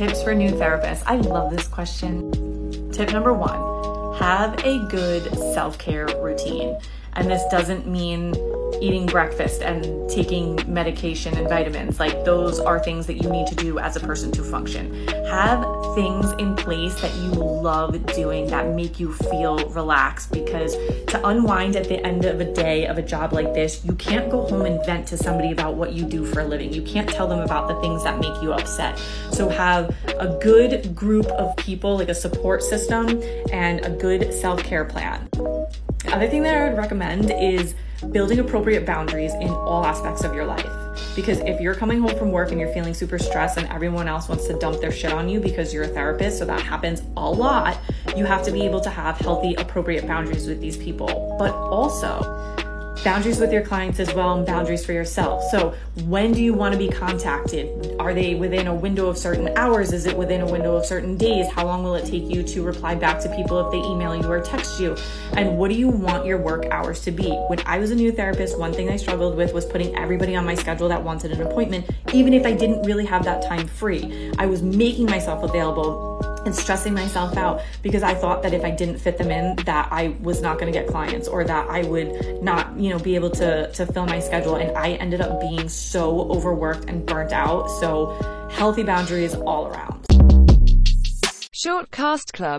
Tips for new therapists. I love this question. Tip number one have a good self care routine. And this doesn't mean eating breakfast and taking medication and vitamins. Like, those are things that you need to do as a person to function. Have things in place that you love doing that make you feel relaxed because to unwind at the end of a day of a job like this, you can't go home and vent to somebody about what you do for a living. You can't tell them about the things that make you upset. So, have a good group of people, like a support system, and a good self care plan. The other thing that I would recommend is building appropriate boundaries in all aspects of your life. Because if you're coming home from work and you're feeling super stressed and everyone else wants to dump their shit on you because you're a therapist, so that happens a lot, you have to be able to have healthy, appropriate boundaries with these people. But also, boundaries with your clients as well and boundaries for yourself. So, when do you want to be contacted? Are they within a window of certain hours? Is it within a window of certain days? How long will it take you to reply back to people if they email you or text you? And what do you want your work hours to be? When I was a new therapist, one thing I struggled with was putting everybody on my schedule that wanted an appointment, even if I didn't really have that time free. I was making myself available and stressing myself out because I thought that if I didn't fit them in that I was not going to get clients or that I would not, you know, be able to to fill my schedule and I ended up being so overworked and burnt out. So healthy boundaries all around. Short Cast Club